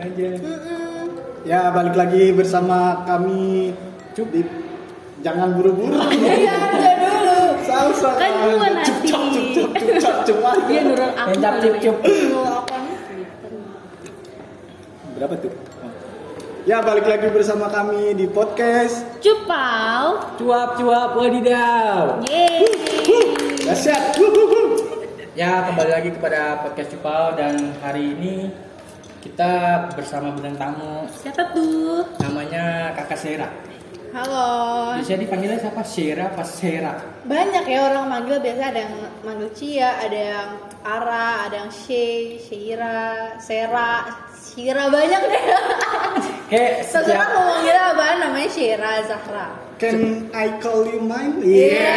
aja. Mm-mm. Ya balik lagi bersama kami di Jangan buru-buru Iya, udah dulu. Salsa Kan gua nanti. Cup cup cup cup Dia. Kencap cip cup. Dulu apa nih? Berapa tuh? Ya balik lagi bersama kami di podcast Cupau. Cuap cuap wadidaw. Yeay. Wuh. Ya kembali lagi kepada podcast Cupau dan hari ini kita bersama bintang tamu Siapa tuh? namanya Kakak Sera. Halo. Bisa dipanggilnya siapa? Sera apa Sera? Banyak ya orang manggil biasa ada yang manggil Cia, ada yang Ara, ada yang Shay, Sheira, Sera, Shira banyak deh. Kayak Terserah setiap mau manggilnya apaan namanya Shira Zahra. Can I call you mine? Iya.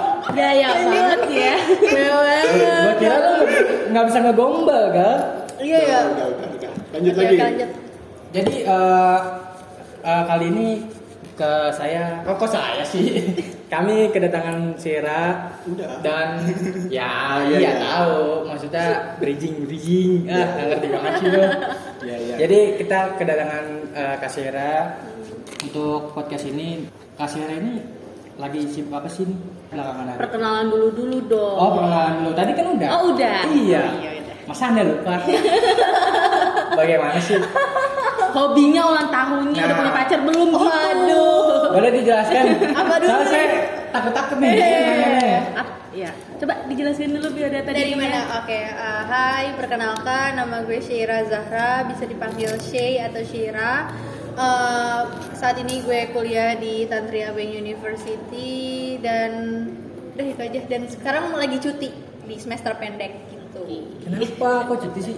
Gaya banget ya. Gaya banget. Gua kira lu nggak bisa ngegombal kan? Iya ya. Lanjut lagi lanjut. Jadi eh, eh, kali ini ke saya, kok kok saya sih? Kami kedatangan Sera Udah. dan ya Iya, iya iya. tahu maksudnya bridging bridging ah nggak ngerti banget sih lo. Iya, iya. Jadi kita kedatangan eh, Kak Sera untuk podcast ini. Kak Sera ini lagi sibuk apa sih nih belakangan hari? Perkenalan dulu dulu dong. Oh perkenalan dulu. Tadi kan udah. Oh, udah. Iya. Oh, iya, udah. Masa anda lupa? Bagaimana sih? Hobinya ulang tahunnya udah Nah. punya pacar belum gitu. Waduh. Boleh dijelaskan? Apa dulu Soalnya saya takut-takut nih. Eh. nanya-nanya. Ah, ya. Coba dijelaskan dulu biar data Dari mana? Oke, uh, hai, perkenalkan nama gue Sheira Zahra, bisa dipanggil Shay atau Shira. Uh, saat ini gue kuliah di Tantri Abeng University dan udah itu aja. Dan sekarang lagi cuti di semester pendek gitu. Kenapa kok cuti sih?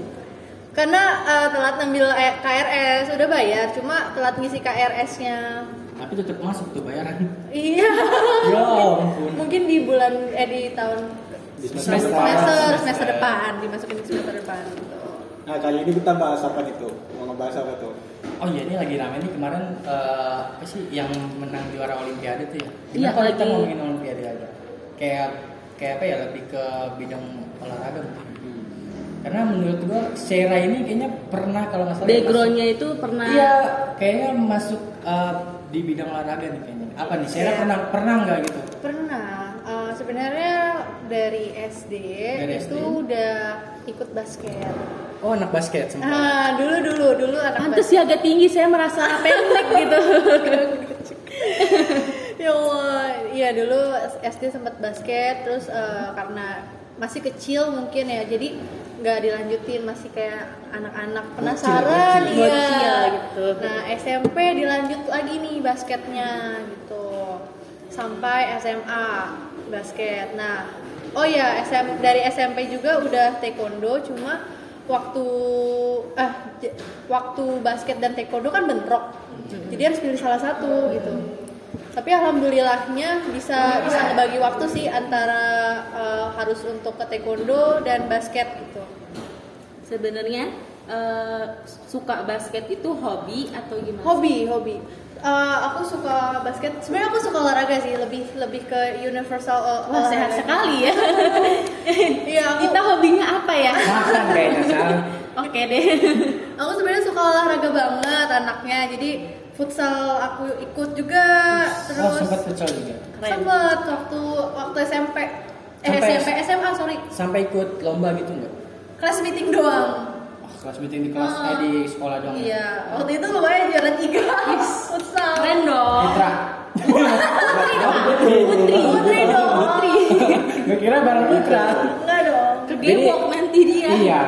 Karena uh, telat ngambil eh, KRS, udah bayar, cuma telat ngisi KRS-nya. Tapi tetap masuk tuh bayaran. Iya. ya ampun. Mungkin di bulan eh di tahun Di Semester semester semester depan. semester depan dimasukin di semester depan gitu. Nah kali ini kita bahas apa nih tuh? Mau ngebahas apa tuh? Oh iya ini lagi rame nih kemarin eh, apa sih yang menang juara olimpiade tuh ya? Iya, kalau kita lagi. ngomongin olimpiade aja? Kayak kayak apa ya lebih ke bidang olahraga mungkin. Karena menurut gua Sera ini kayaknya pernah kalau nggak salah Backgroundnya itu pernah. Iya, kayaknya masuk uh, di bidang olahraga nih kayaknya. Apa nih? Saya Iya. pernah pernah nggak gitu? Pernah eh, sebenarnya dari SD, Dari itu SD? udah ikut basket. Oh, anak basket sempat. Ah, dulu dulu dulu anak Pantes ya agak tinggi, saya merasa pendek gitu. ya Allah, iya dulu SD sempat basket, terus eh, karena masih kecil mungkin ya, jadi nggak dilanjutin masih kayak anak-anak penasaran, bocil. iya. Bocil gitu. Nah SMP dilanjut lagi nih basketnya gitu, sampai SMA basket. Nah, oh ya SM, dari SMP juga udah taekwondo, cuma waktu eh waktu basket dan taekwondo kan bentrok, jadi harus pilih salah satu gitu. Tapi alhamdulillahnya bisa bisa ngebagi waktu sih antara eh, harus untuk ke taekwondo dan basket gitu. Sebenarnya eh, suka basket itu hobi atau gimana? hobi hobi Eh, aku suka basket sebenarnya aku suka olahraga sih lebih lebih ke universal ol- Wah sehat olahraga. sekali ya. iya aku Kita hobinya apa ya? Makan kayaknya Sal. Oke deh. aku sebenarnya suka olahraga banget anaknya jadi futsal aku ikut juga terus Oh, sempat futsal juga. Keren. sempet waktu waktu SMP eh Sampai- SMP SMA sorry Sampai ikut lomba gitu nggak? kelas meeting doang Oh, kelas meeting di kelas Ah. eh, di sekolah doang. Iya, waktu itu lumayan juara tiga futsal. Keren dong. Mitra. Putri. Putri dong. Putri. Gue kira bareng Mitra. Enggak dong. Ke Depok nanti dia. Iya.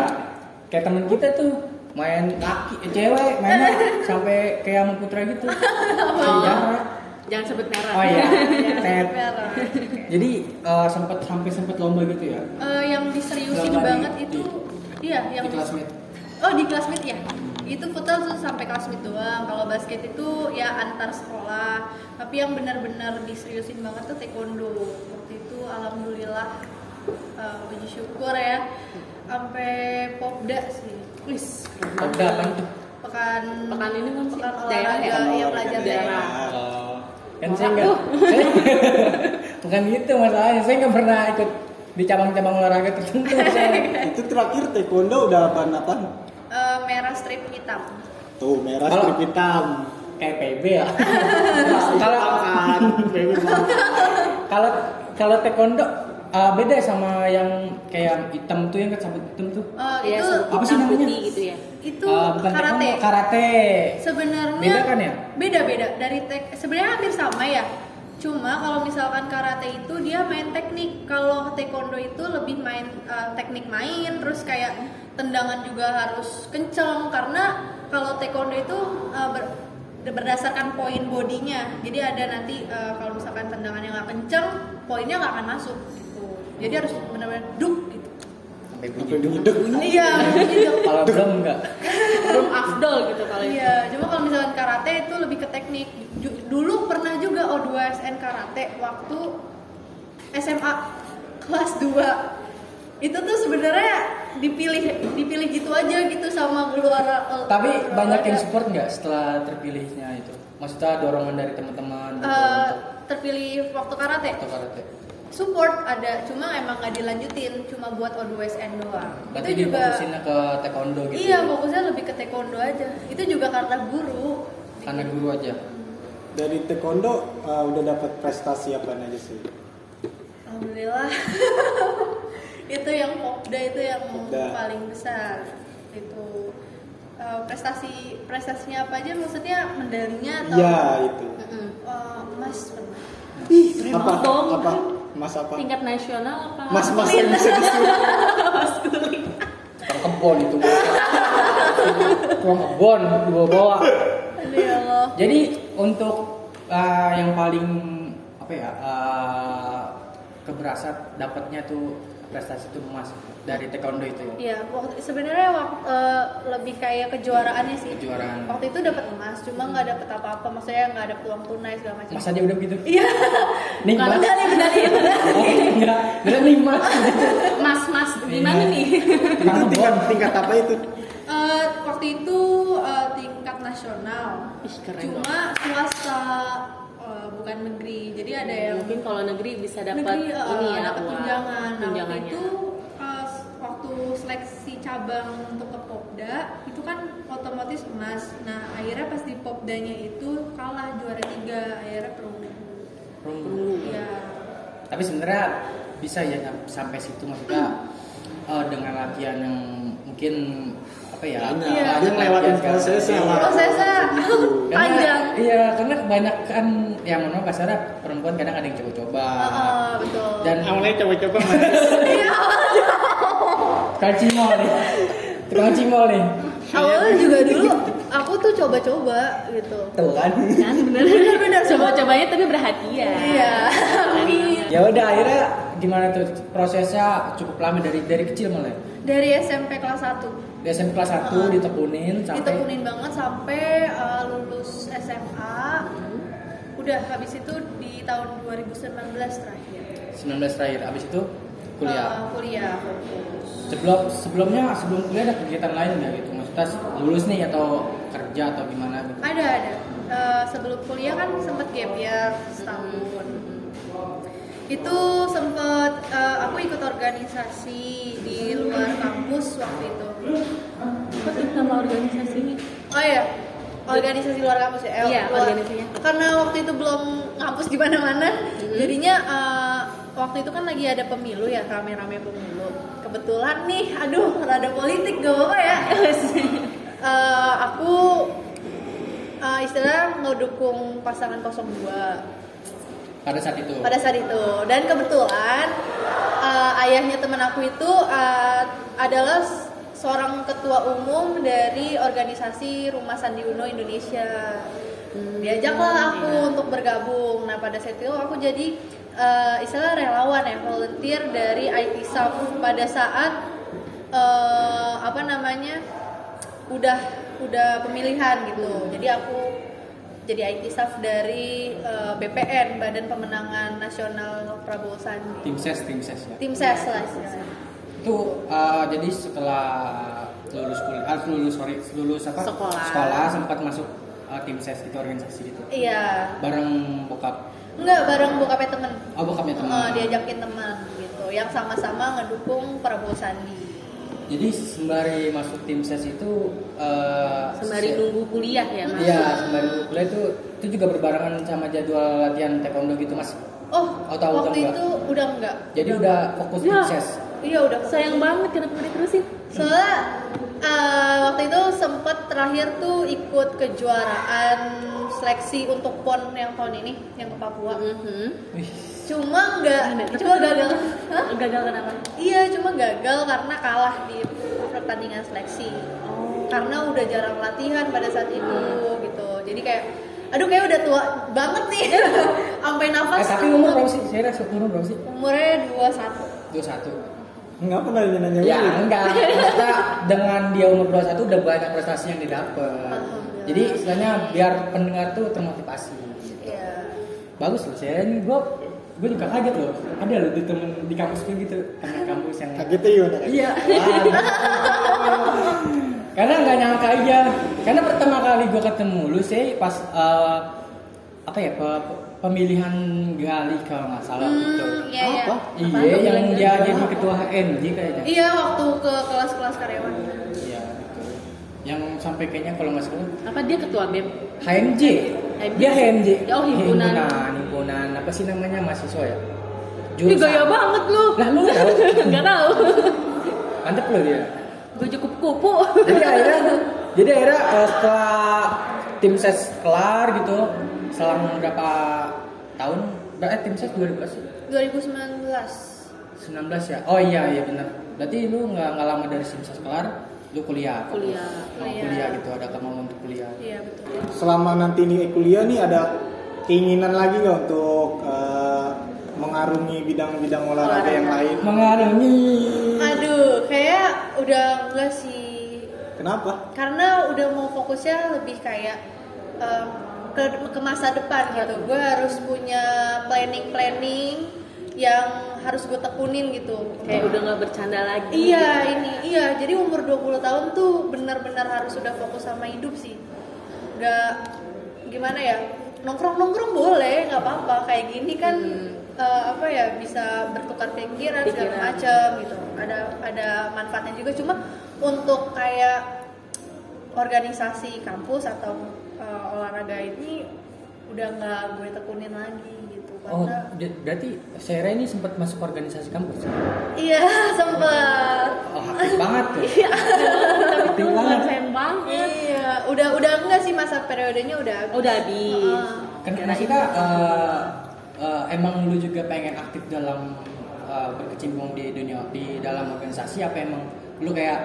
Kayak temen kita tuh main laki eh, cewek mainnya sampai kayak sama putra gitu. Sejarah. Jangan sebut merah. Oh iya. Iya, Tet. merah. Jadi eh, sempat sampai sempat lomba gitu ya. Eh, yang diseriusin Lomba di- banget di- itu, iya yang di classmate. Oh di classmate ya. Itu futsal tuh sampai classmate doang. Kalau basket itu ya antar sekolah. Tapi yang benar-benar diseriusin banget tuh taekwondo. Waktu itu alhamdulillah eh, puji syukur ya. Sampai popda sih. Wis. Udah apa tuh? Pekan Pekan ini kan sih pekan daerah olahraga ya? ya belajar Daerah. Oh, kan saya nggak saya- bukan gitu masalahnya saya nggak pernah ikut di cabang-cabang olahraga tertentu saya. Itu terakhir taekwondo udah apa apa? Strip hitam. Tuh merah Kalau- strip hitam. kayak PB ya kalau kan, baby kalau kalau taekwondo uh, beda sama yang kayak hitam tuh yang kecabut hitam tuh Eh, ya itu apa sih hitam namanya? putih gitu ya itu Uh, bukan karate. taekwondo, karate Sebenarnya Beda kan ya? Beda beda dari tek sebenarnya hampir sama ya. Cuma kalau misalkan karate itu dia main teknik, kalau taekwondo itu lebih main eh, teknik main, terus kayak tendangan juga harus kenceng karena kalau taekwondo itu eh, ber- berdasarkan poin bodinya. Jadi ada nanti eh, kalau misalkan tendangannya nggak kenceng, poinnya nggak akan masuk gitu. Jadi harus benar-benar duk gitu. sampai bunyi bunyi dek. Iya, kalau belum enggak belum afdol gitu kalau Iya, cuma kalau misalkan karate itu lebih ke teknik. Dulu pernah juga O2SN karate waktu SMA kelas 2. Itu tuh sebenarnya dipilih dipilih gitu aja gitu sama guru olah- tapi guru banyak yang support nggak setelah terpilihnya itu maksudnya dorongan dari teman-teman gitu Eh, untuk terpilih waktu karate. untuk karate Support ada, cuma emang nggak dilanjutin, cuma buat O2SN doang. berarti itu juga difokusinnya ke taekwondo gitu Iya, fokusnya lebih ke taekwondo aja. Itu juga karena guru. karena guru aja Dari taekwondo uh, udah dapat prestasi apa aja sih? Alhamdulillah. itu yang Popda itu yang Popda. paling besar. Itu eh, prestasi prestasinya apa aja maksudnya medalinya atau Iya itu. Mm-mm. eh, emas pernah. Apa? dong. Apa? Mas apa? tingkat nasional apa Mas mas yang bisa disuruh. tukang kebon itu tukang kebon dibawa-bawa ya Allah. jadi untuk uh, yang paling apa ya uh, keberasa dapatnya tuh prestasi itu emas dari taekwondo itu ya Iya, waktu sebenarnya waktu eh, lebih kayak kejuaraannya sih. Kejuaraan. Waktu itu dapat emas, cuma nggak dapat apa-apa. Maksudnya nggak ada peluang tunai segala macam. masa dia udah begitu Iya. nih mas Medali, medali, medali. oh enggak enggak nih mas gitu. mas mas gimana Iya. nih itu tingkat tingkat apa itu? Eh, waktu itu eh, tingkat nasional. Ih, keren Cuma swasta eh, bukan negeri. Jadi ada yang mungkin kalau negeri bisa dapat negeri ini ya dapat uang, tunjangan. Nah, waktu tunjangannya itu eh, waktu seleksi cabang untuk ke Popda itu kan otomatis emas. Nah, akhirnya pas di Popdanya itu kalah juara tiga, akhirnya perunggu. Perunggu. Iya. tapi sebenarnya bisa ya sam- sampai situ maksudnya uh, dengan latihan yang mungkin apa ya Banyak. Iya. Dia banyak ngelewatin latihan prosesnya lah. Prosesnya panjang. iya karena kebanyakan yang menurut kasarnya perempuan kadang ada yang coba-coba Heeh, betul. dan Awalnya coba-coba mas. Iya, tukang cimol nih. Tukang cimol nih. Awalnya juga dulu aku tuh coba-coba gitu. tuh kan. Kan bener. Bener-bener. Coba cobanya tapi berhadiah Iya. Amin. ya udah akhirnya gimana tuh prosesnya? Cukup lama dari dari kecil mulai? Dari SMP kelas 1 di SMP kelas 1 Uh-uh. ditekunin sampai ditekunin banget sampai uh, lulus SMA udah habis itu di tahun 2019 terakhir. 19 terakhir. Abis itu kuliah? Uh, kuliah sebelum sebelumnya sebelum kuliah ada kegiatan lain nggak gitu? Maksudnya lulus nih atau kerja atau gimana gitu? Ada ada. Uh, sebelum kuliah kan sempet gap year setahun. Itu sempet uh, aku ikut organisasi di luar kampus waktu itu. Apa tuh nama organisasinya? Oh iya organisasi luar kampus ya? Eh, Iya, luar- organisasinya. karena waktu itu belum ngampus di mana-mana. Jadinya uh, waktu itu kan lagi ada pemilu ya rame-rame pemilu kebetulan nih aduh rada politik gak apa ya. Eh, aku uh, istilah ngedukung pasangan 02 pada saat itu? Pada saat itu. Dan kebetulan uh, ayahnya teman aku itu uh, adalah seorang ketua umum dari organisasi Rumah Sandi Uno Indonesia. Diajaklah aku untuk bergabung. Nah pada saat itu aku jadi uh, istilah relawan ya volunteer dari IT Saf pada saat uh, apa namanya udah udah pemilihan gitu jadi aku jadi IT staff dari eh, BPN Badan Pemenangan Nasional Prabowo Sandi. Tim ses tim ses ya? Tim ses lah istilahnya. itu uh, jadi setelah lulus kuliah ah, lulus sorry lulus apa? Sekolah. sempat masuk uh, tim ses itu organisasi gitu. Iya. Bareng bokap enggak bareng bokapnya temen oh bokapnya teman Eh, diajakin teman gitu yang sama-sama ngedukung Prabowo Sandi Jadi sembari masuk tim ses itu eh, Sembari se- nunggu kuliah ya mas Iya, sembari kuliah itu itu juga berbarengan sama jadwal latihan taekwondo gitu mas. Oh, Oh, tahu, waktu tahu itu udah enggak. Jadi udah fokus Ya. tim ses. Iya udah. sayang banget kenapa nggak diterusin Soalnya eh, waktu itu sempet terakhir tuh ikut kejuaraan seleksi untuk PON yang tahun ini yang ke Papua. Mhm. Wih, Cuma nggak, cuma gagal. Hah? gagal kenapa Iya, cuma gagal karena kalah di pertandingan seleksi. Karena udah jarang latihan pada saat itu gitu. Jadi kayak aduh kayak udah tua banget nih. Sampai nafas. Eh, tapi umur berapa sih? Saya rasa umur berapa sih? Umurnya 21. 21. Enggak pernah nanya Ya enggak, maksudnya dengan dia umur 21 udah banyak prestasi yang didapat. Jadi istilahnya biar pendengar tuh termotivasi. Iya. Bagus loh, saya ini gue gue juga kaget loh. Ada loh di temen di kampus gue gitu, temen kampus yang Kaget ya? Iya. Karena nggak nyangka aja. Karena pertama kali gue ketemu lu sih pas eh, apa ya pe- pemilihan Gali kalau nggak salah gitu. Hmm, iya, iya. Apa? Iya, Apaan yang dia jadi ketua HMJ kayaknya. Iya, waktu ke kelas-kelas karyawan. Iya, betul. Yang sampai kayaknya kalau nggak salah apa dia ketua bem HMJ. HMJ. Dia HMJ. Oh, himpunan. himpunan, himpunan. apa sih namanya mahasiswa ya? Ih, gaya banget lu Lah lu nggak tahu? nggak tahu Mantep loh dia. gue cukup kupu jadi akhirnya jadi akhirnya eh, setelah tim ses kelar gitu selang berapa tahun berapa eh, tim ses 2000 sih 2019. 19 ya oh iya iya benar berarti lu nggak nggak lama dari tim ses kelar lu kuliah Kuliah. Mau Kuliah. kuliah gitu ada kemauan untuk kuliah Iya, betul. Selama nanti nih kuliah nih ada keinginan lagi nggak untuk eh, mengarungi bidang-bidang olahraga Olahraga. yang lain? mengarungi Aduh, kayak udah enggak sih. Kenapa? Karena udah mau fokusnya lebih kayak em, ke, ke masa depan gitu. Gue harus punya planning-planning yang harus gue tekunin gitu. kayak udah nggak bercanda lagi Iya ini iya jadi umur 20 tahun tuh benar-benar harus sudah fokus sama hidup sih nggak gimana ya nongkrong nongkrong boleh nggak apa-apa kayak gini kan eh, apa ya bisa bertukar pikiran segala Pikiran. macam gitu ada ada manfaatnya juga cuma untuk kayak organisasi kampus atau eh, olahraga ini udah nggak gue tekunin lagi gitu oh karena j- berarti Sarah ini sempat masuk organisasi kampus? Iya sempet. Oh aktif banget tuh. Iya. aktif banget. banget. Iya, udah udah enggak sih masa periodenya udah habis. udah habis. Heeh. kan maksudnya eh, eh, emang lu juga pengen aktif dalam eh, berkecimpung di dunia di dalam organisasi apa emang lu kayak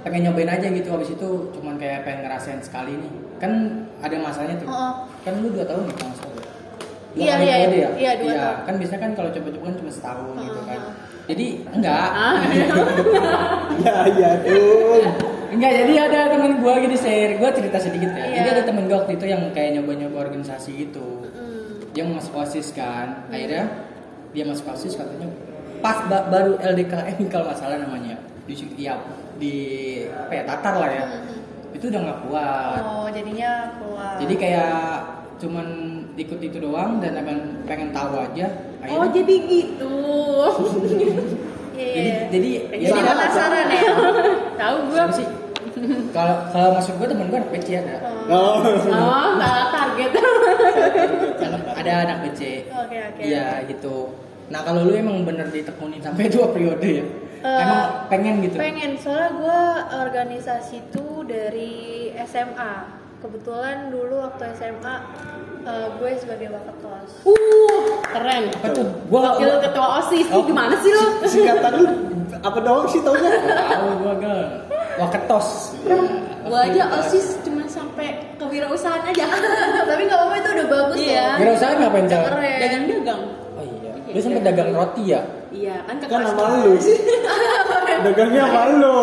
pengen nyobain aja gitu habis itu cuman kayak pengen ngerasain sekali nih kan ada masanya tuh Heeh. kan lu dua tahun nih kalau? Dua Iya, iya, periode ya? iya, dua tahun. kan biasanya kan kalau coba-coba kan cuma setahun gitu kan jadi enggak Ah. Ya ya tuh. Enggak, jadi ada temen gue gitu share, gue cerita sedikit ya. Iya. Jadi ada temen gue waktu itu yang kayak nyoba-nyoba organisasi gitu. Hmm. Dia masuk OSIS kan. Akhirnya dia masuk OSIS katanya pas ba- baru LDKM kalau nggak salah namanya. Di iya, di apa ya, Tatar lah ya. Itu udah nggak kuat. Oh, jadinya keluar. Jadi kayak cuman ikut itu doang dan emang pengen tahu aja. oh jadi gitu Iya, jadi iya. jadi jadi ya, penasaran ya. tahu gue sih? Kalau kalau masuk gue temen gue anak PC ada. Oh. oh nggak target ada anak BC Oke, oke. iya gitu nah kalau lu emang bener ditekunin sampai dua periode ya Eh, emang pengen gitu Pengen, soalnya gue organisasi tuh dari SMA. Kebetulan dulu waktu SMA eh, gue sebagai waketos. uh keren apa tuh gua wakil gua ketua osis Oh. gimana sih lo Singkatan lu apa doang sih taunya? tahu gua gak waketos gue aja osis cuma sampai kewirausahaan aja Tapi nggak apa-apa itu udah bagus Iya. ya. kira usaha ngapain keren. dagang-dagang oh iya lu sempet dagang roti ya? Iya kan Kan sama lu. Dagangnya sama lu.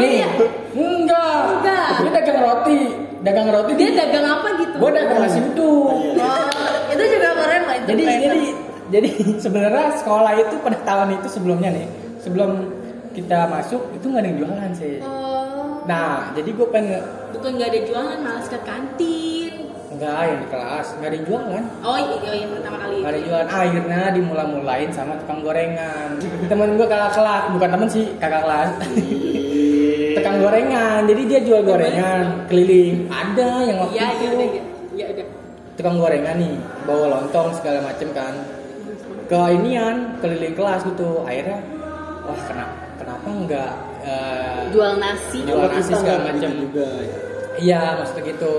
nih iya? enggak. Enggak. dia dagang roti. Dagang roti dia dagang apa gitu? Gua dagang nasi uduk. Oh, itu juga keren lah itu. jadi jadi jadi sebenarnya sekolah itu pada tahun itu sebelumnya nih sebelum kita masuk itu nggak ada yang jualan sih. Oh. nah jadi gue pengen bukan nggak ada jualan malas ke kantin enggak yang di kelas. Nggak ada yang jualan. Oh iya yang pertama kali. nggak ada jualan. Akhirnya dimula-mulain sama tukang gorengan. Temen gue kakak kelas. Bukan temen sih kakak kelas. Tukang gorengan. Jadi dia jual gorengan keliling. Ada yang waktu Iya, itu iya. Udah. Iya udah. tukang gorengan nih bawa lontong segala macem kan. Ke inian keliling kelas gitu. Akhirnya wah kenapa kenapa enggak eh, Jual nasi. Jual nasi segala macam. gitu juga ya. iya maksudnya gitu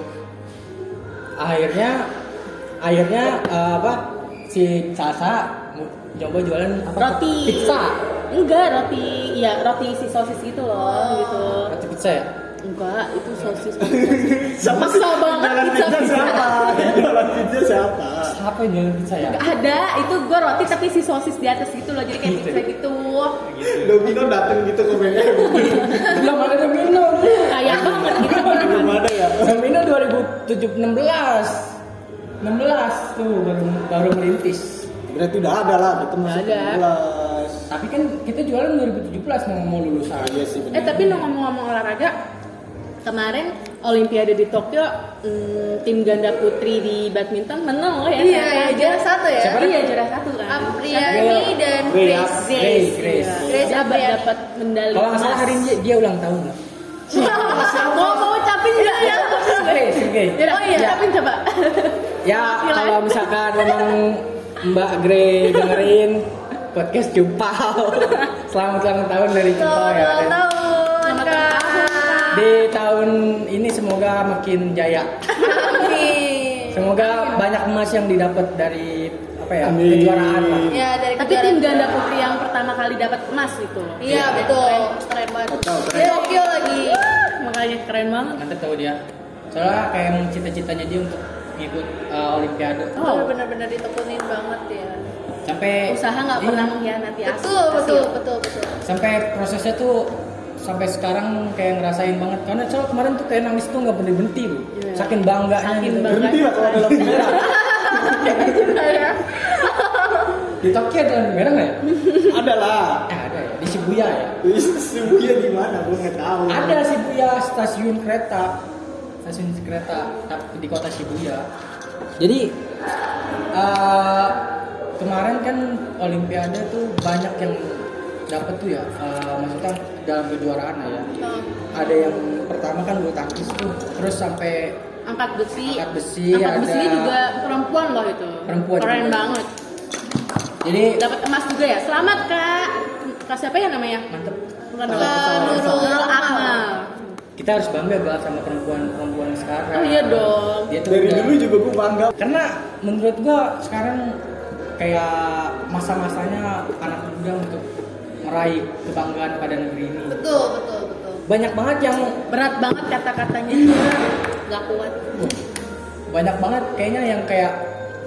akhirnya akhirnya eh, apa si Sasa coba jualan apa Roti. pizza Enggak, roti. Ya, roti si sosis gitu loh, gitu. roti pizza ya Enggak, itu sosis. Siapa sih? banget Jualan pizza pizza siapa? Jualan pizza siapa? siapa yang jualan pizza ya Nggak ada, itu gue roti tapi si sosis di atas gitu loh, jadi kayak Gitu. pizza gitu. Domino dateng gitu ke BM. belum ada Domino Kayak banget gitu. Domino 2016 16 tuh baru baru merintis Berarti udah ada lah, itu masuk Ada. 17. tapi kan kita jualan 2017 mau mau lulusan Iya sih benar. Eh tapi ngomong-ngomong olahraga, kemarin Olimpiade di Tokyo, hmm, tim ganda putri di badminton menang loh ya. Iya, ya, aja. juara satu ya. Siapa? Iya juara satu kan. Apriani dan Grace. Grace. Grace, Grace. Iya. Grace Dapat dapat medali. kalau nggak salah hari ini dia ulang tahun mau mau ucapin nggak ya? Grace oke Yaudah, Oh, iya. ucapin coba. ya kalau misalkan memang Mbak Grey dengerin podcast Cupau selamat ulang tahun dari Selamat ya Selamat tahun, di tahun ini semoga makin jaya. Semoga banyak emas yang didapat dari apa ya Amin. kejuaraan lah Ya, dari Tapi tim ganda putri yang pertama kali dapat emas gitu loh. Iya, betul. Keren banget. Betul, keren. Di Tokyo lagi. Makanya keren banget. nanti tahu dia soalnya kayak emang cita-citanya dia untuk ngikut uh, olimpiade Oh. Bener-bener ditekunin banget ya. sampai Usaha nggak iya, pernah mengkhianati Betul, hasil. betul, betul, betul. sampai prosesnya tuh sampai sekarang kayak ngerasain banget karena soal kemarin tuh kayak nangis tuh nggak berhenti berhenti loh Iya. saking bangganya Saking gitu bangga. Berhenti lah kalau di Tokyo ada lampu merah nggak ya? Ada lah. eh, ada ya? Di Shibuya ya? Shibuya di mana? Gue nggak tahu. ada Shibuya stasiun kereta. Stasiun kereta di kota Shibuya. Jadi eh, kemarin kan Olimpiade tuh banyak yang dapat tuh ya. Eh, maksudnya dalam kejuaraan ya. Nah, ada yang pertama kan bulu tangkis tuh. Terus sampai Angkat besi. Angkat besi, Angkat ada- besinya juga perempuan loh itu. Perempuan Keren juga. banget. jadi Dapat emas juga ya. Selamat kak. Kak siapa ya namanya? mantep Nurul. Akmal. Kita harus bangga gak sama perempuan-perempuan sekarang Oh iya dong. dia tuh Dari udah- dulu juga gue bangga. karena menurut gua sekarang kayak masa-masanya anak muda untuk meraih kebanggaan pada negeri ini betul, betul, betul. banyak banget yang Berat banget kata-katanya. Gak kuat. banyak banget kayaknya yang kayak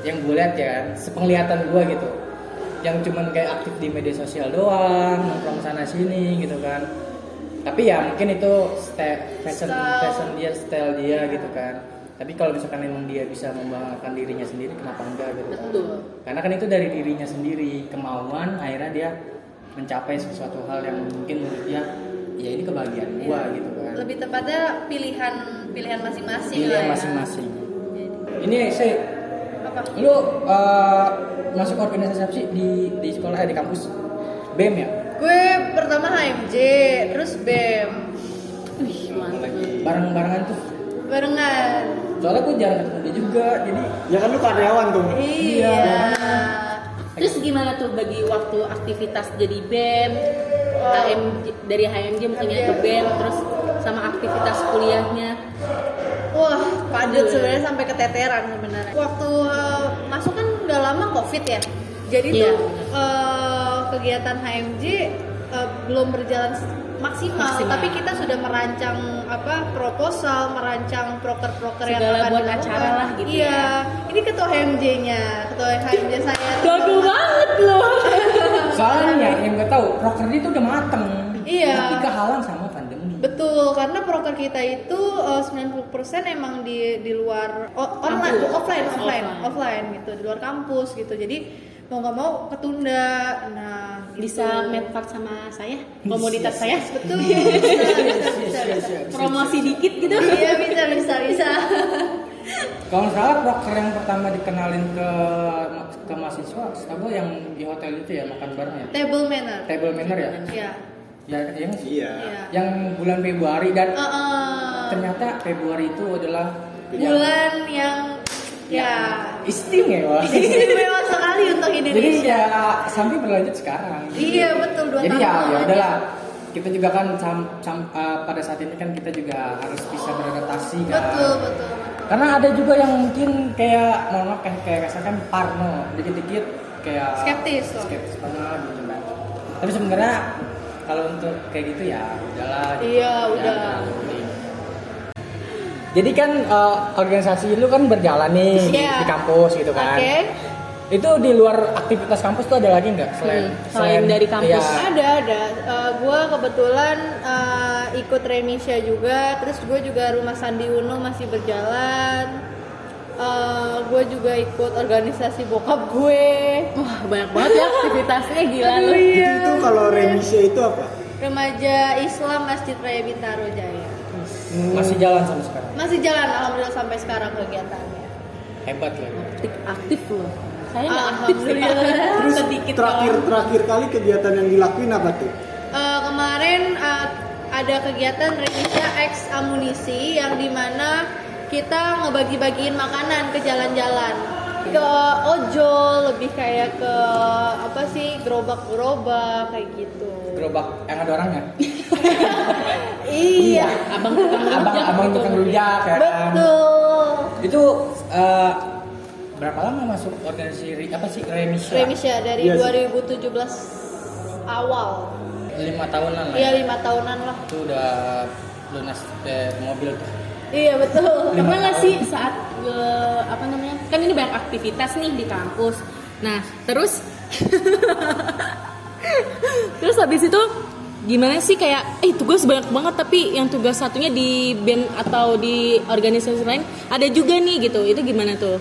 yang gue lihat ya kan sepenglihatan gue gitu yang cuman kayak aktif di media sosial doang nongkrong sana sini gitu kan tapi ya mungkin itu style fashion Style. fashion dia style dia gitu kan tapi kalau misalkan emang dia bisa membanggakan dirinya sendiri kenapa enggak gitu kan Betul. karena kan itu dari dirinya sendiri kemauan akhirnya dia mencapai sesuatu hal yang mungkin menurut dia ya ini kebahagiaan gua Iya. gitu kan Lebih tepatnya pilihan pilihan masing-masing pilihan ya. masing-masing Jadi, ini saya Apa? lu uh, masuk organisasi apa sih di di sekolah eh, di kampus BEM ya Gue pertama HMJ, terus BEM. Wih, mantap. bareng-barengan tuh Barengan. soalnya gue jarang ketemu dia juga jadi Ya kan lu karyawan tuh. Iya. Terus gimana tuh bagi waktu aktivitas jadi BEM, HMJ, dari HMJ mungkinnya ke BEM, terus sama aktivitas kuliahnya? Wah, padat sebenarnya sampai keteteran sebenarnya. Waktu eh, masuk kan udah lama Covid ya. Jadi Iya. tuh eh, kegiatan HMJ eh, belum berjalan maksimal, Maksimal. tapi kita sudah merancang apa proposal, merancang proker-proker yang akan buat dilakukan. acara lah gitu Iya. ya. Ini ketua HMJ-nya, ketua HMJ saya. Gagal banget loh. soalnya yang gue tahu proker dia tuh udah mateng Iya. tapi kehalang sama pandemi Betul, karena proker kita itu eh, 90% emang di di luar o- online, Kampus. offline, offline, Offline. offline gitu, di luar kampus gitu. Jadi mau nggak mau ketunda. Nah, gitu. Bisa medfart sama saya, komoditas saya. betul. bisa, bisa, bisa, bisa. Promosi dikit gitu. Iya bisa, bisa, bisa. Kalau nggak salah proker yang pertama dikenalin ke ke mahasiswa setahu gue yang di hotel itu ya makan bareng ya Table manner. table manner ya Ya. ya ya sih Iya. Iya. yang bulan Februari dan Eh, eh, ternyata Februari itu adalah bulan yang ya istimewa istimewa sekali untuk jadi Indonesia. ya sampai berlanjut sekarang Iya betul dua jadi tahun ya ya udahlah kita juga kan sam- sam- eh, pada saat ini kan kita juga harus bisa beradaptasi kan Betul betul. Karena ada juga yang mungkin kayak mohon maaf kayak kayak rasakan parno dikit-dikit kayak Skeptis loh. skeptis banget gitu kan tapi sebenarnya kalau untuk kayak gitu ya udahlah gitu. Iya, Ya, udah. jadi kan eh, organisasi lu kan berjalan nih di- Iya. di kampus gitu kan Oke. Itu di luar aktivitas kampus tuh ada lagi nggak selain Hmm, selain dari kampus. iya. Ada ada. Eh, gua kebetulan eh, ikut Remisha juga. Terus gue juga rumah Sandi Uno masih berjalan. Eh, gue juga ikut organisasi bokap gue. Wah, banyak banget ya aktivitasnya gila lu. Itu, itu kalau remisi itu apa? Remaja Islam Masjid Raya Bintaro Jaya. masih jalan sampai sekarang Masih jalan alhamdulillah sampai sekarang kegiatannya. hebat ya Aktif, aktif loh. Saya nggak aktif sih. Alhamdulillah. Terus Sedikit terakhir doang. terakhir kali kegiatan yang dilakuin apa tuh? Eh, kemarin eh, ada kegiatan Remisha X Amunisi yang di mana kita ngebagi-bagiin makanan ke jalan-jalan ke ojol lebih kayak ke apa sih gerobak-gerobak kayak gitu gerobak yang ada orangnya iya Abang tukang abang abang tukang rujak ya kan betul itu eh, berapa lama masuk organisasi apa sih remisya Remisha dari Iya sih. 2017 awal lima tahunan lah iya ya. lima tahunan lah itu udah lunas eh, mobil tuh iya betul Pernah nggak sih saat eh, apa namanya? Kan ini banyak aktivitas nih di kampus. Nah, terus terus habis itu gimana sih kayak eh tugas banyak banget tapi yang tugas satunya di band atau di organisasi lain ada juga nih gitu. Itu gimana tuh?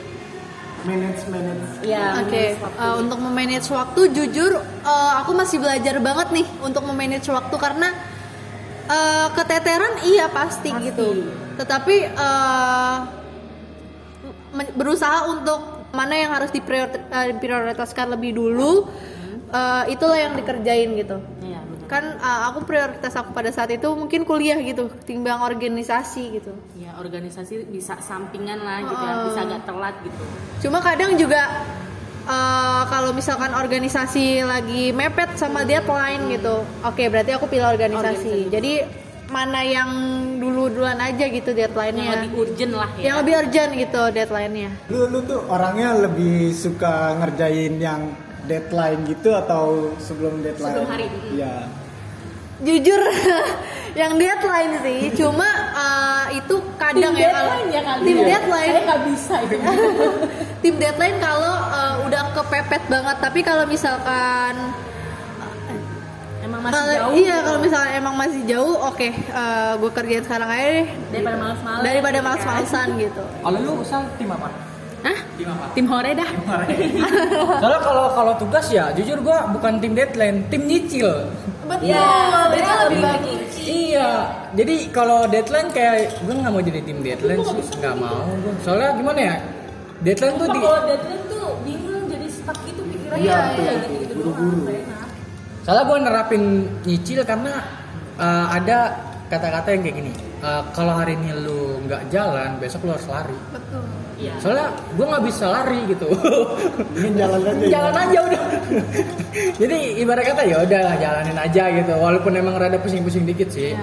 Manage manage. Ya. Oke, uh, untuk memanage waktu jujur uh, aku masih belajar banget nih untuk memanage waktu karena uh, keteteran iya pasti, Pasti. gitu. Tetapi uh, berusaha untuk mana yang harus diprior- diprioritaskan lebih dulu uh, itulah yang dikerjain gitu. Iya. Kan uh, aku prioritas aku pada saat itu mungkin kuliah gitu, timbang organisasi gitu. Ya, organisasi bisa sampingan lah gitu ya, Oh. bisa agak telat gitu. Cuma kadang juga eh, kalau misalkan organisasi lagi mepet sama deadline gitu, oke berarti aku pilih organisasi. Organisasi. Jadi mana yang dulu duluan aja gitu Yang deadline-nya. lebih urgent lah ya. Yang lebih urgent gitu deadline-nya. Lu lu tuh orangnya lebih suka ngerjain yang deadline gitu atau sebelum deadline? Sebelum hari. Iya. Jujur yang deadline sih, cuma eh, itu kadang tim ya kalau deadline ya kali tim ya. deadline Saya nggak bisa itu. tim deadline kalau eh, udah kepepet banget, tapi kalau misalkan Emang masih Kalau- jauh. Iya, kalau misalnya emang masih jauh, oke, gue kerjain sekarang aja deh. daripada males-males. Daripada gitu kan. males-malesan gitu. kalau lu usah tim apa Hah? tim apa Tim hore dah. soalnya kalau kalau tugas ya jujur gua bukan tim deadline tim nyicil Betul, Iya, itu sebenarnya lebih bagus. Iya, jadi kalau deadline kayak gue nggak mau jadi tim deadline sih, nggak mau gue. Soalnya gimana ya, deadline tuh di, kalau deadline tuh bingung jadi stuck gitu pikirannya. Iya, betul, gitu-gitu buru-buru. soalnya gue nerapin nyicil karena uh, ada kata-kata yang kayak gini. Uh, kalau hari ini lu nggak jalan, besok lu harus lari. Betul. Iya. Soalnya gue nggak bisa lari gitu. Ingin jalan aja. jalan aja udah. jadi ibarat kata ya udah lah, jalanin aja gitu. Walaupun emang rada pusing-pusing dikit sih. Iya.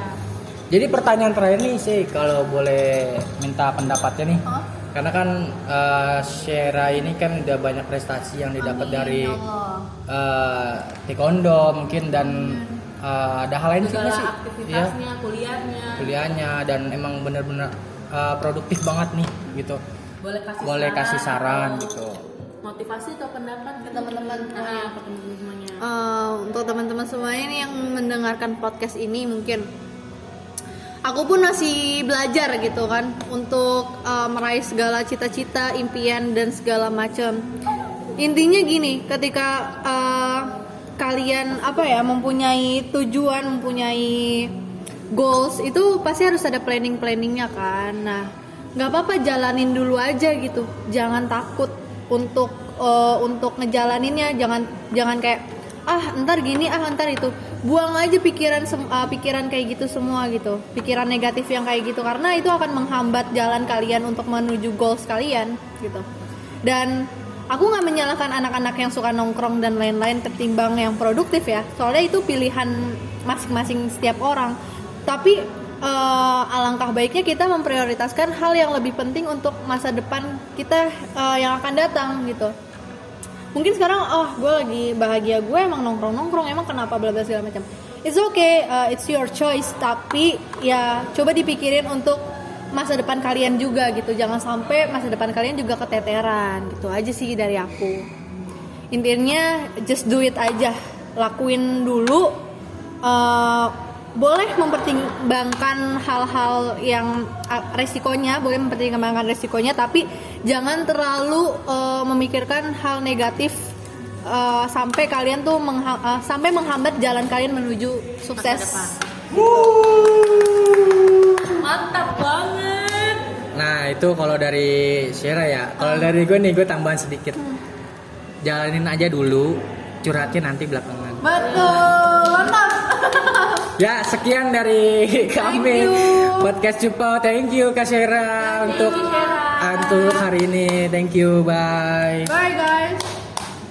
Jadi pertanyaan terakhir nih sih kalau boleh minta pendapatnya nih. Hah? Karena kan uh, Shera ini kan udah banyak prestasi yang didapat Amin, dari ya Allah. uh, taekwondo mungkin dan uh, ada hal lain nggak sih? Aktivitasnya, kuliahnya. kuliahnya dan emang bener-bener uh, produktif banget nih gitu. Boleh kasih Boleh kasih saran atau gitu. Motivasi atau pendapat Ke teman-teman. Nah, ke teman-teman semuanya. Eh, untuk teman-teman semuanya nih yang mendengarkan podcast ini mungkin aku pun masih belajar gitu kan untuk eh, meraih segala cita-cita, impian dan segala macam. Intinya gini, ketika eh, kalian apa ya mempunyai tujuan, mempunyai goals itu pasti harus ada planning-planningnya kan. Nah, nggak apa-apa jalanin dulu aja gitu. Jangan takut untuk eh, untuk ngejalaninnya. Jangan jangan kayak ah ntar gini ah ntar itu. Buang aja pikiran ah, pikiran kayak gitu semua gitu. Pikiran negatif yang kayak gitu. Karena itu akan menghambat jalan kalian untuk menuju goals kalian gitu. Dan aku nggak menyalahkan anak-anak yang suka nongkrong dan lain-lain ketimbang yang produktif ya. Soalnya itu pilihan masing-masing setiap orang. Tapi eh, alangkah baiknya kita memprioritaskan hal yang lebih penting untuk masa depan kita eh, yang akan datang gitu. Mungkin sekarang oh gue lagi bahagia. Gue emang nongkrong nongkrong emang kenapa bla bla segala macam. It's okay uh, it's your choice. Tapi ya coba dipikirin untuk masa depan kalian juga gitu. Jangan sampai masa depan kalian juga keteteran. Gitu aja sih dari aku. Intinya just do it aja. Lakuin dulu. Uh, boleh mempertimbangkan hal-hal yang uh, resikonya. Boleh mempertimbangkan resikonya tapi jangan terlalu uh, memikirkan hal negatif uh, sampai kalian tuh mengha- uh, sampai menghambat jalan kalian menuju sukses. depan. Mantap banget. Nah itu kalau dari Shera ya. Kalau dari gue nih gue tambahan sedikit. Jalanin aja dulu, curhatin nanti belakangan. betul mantap Ya sekian dari kami you. podcast Cupau. Thank you Kak Shera untuk untuk hari ini. Thank you. Bye. bye guys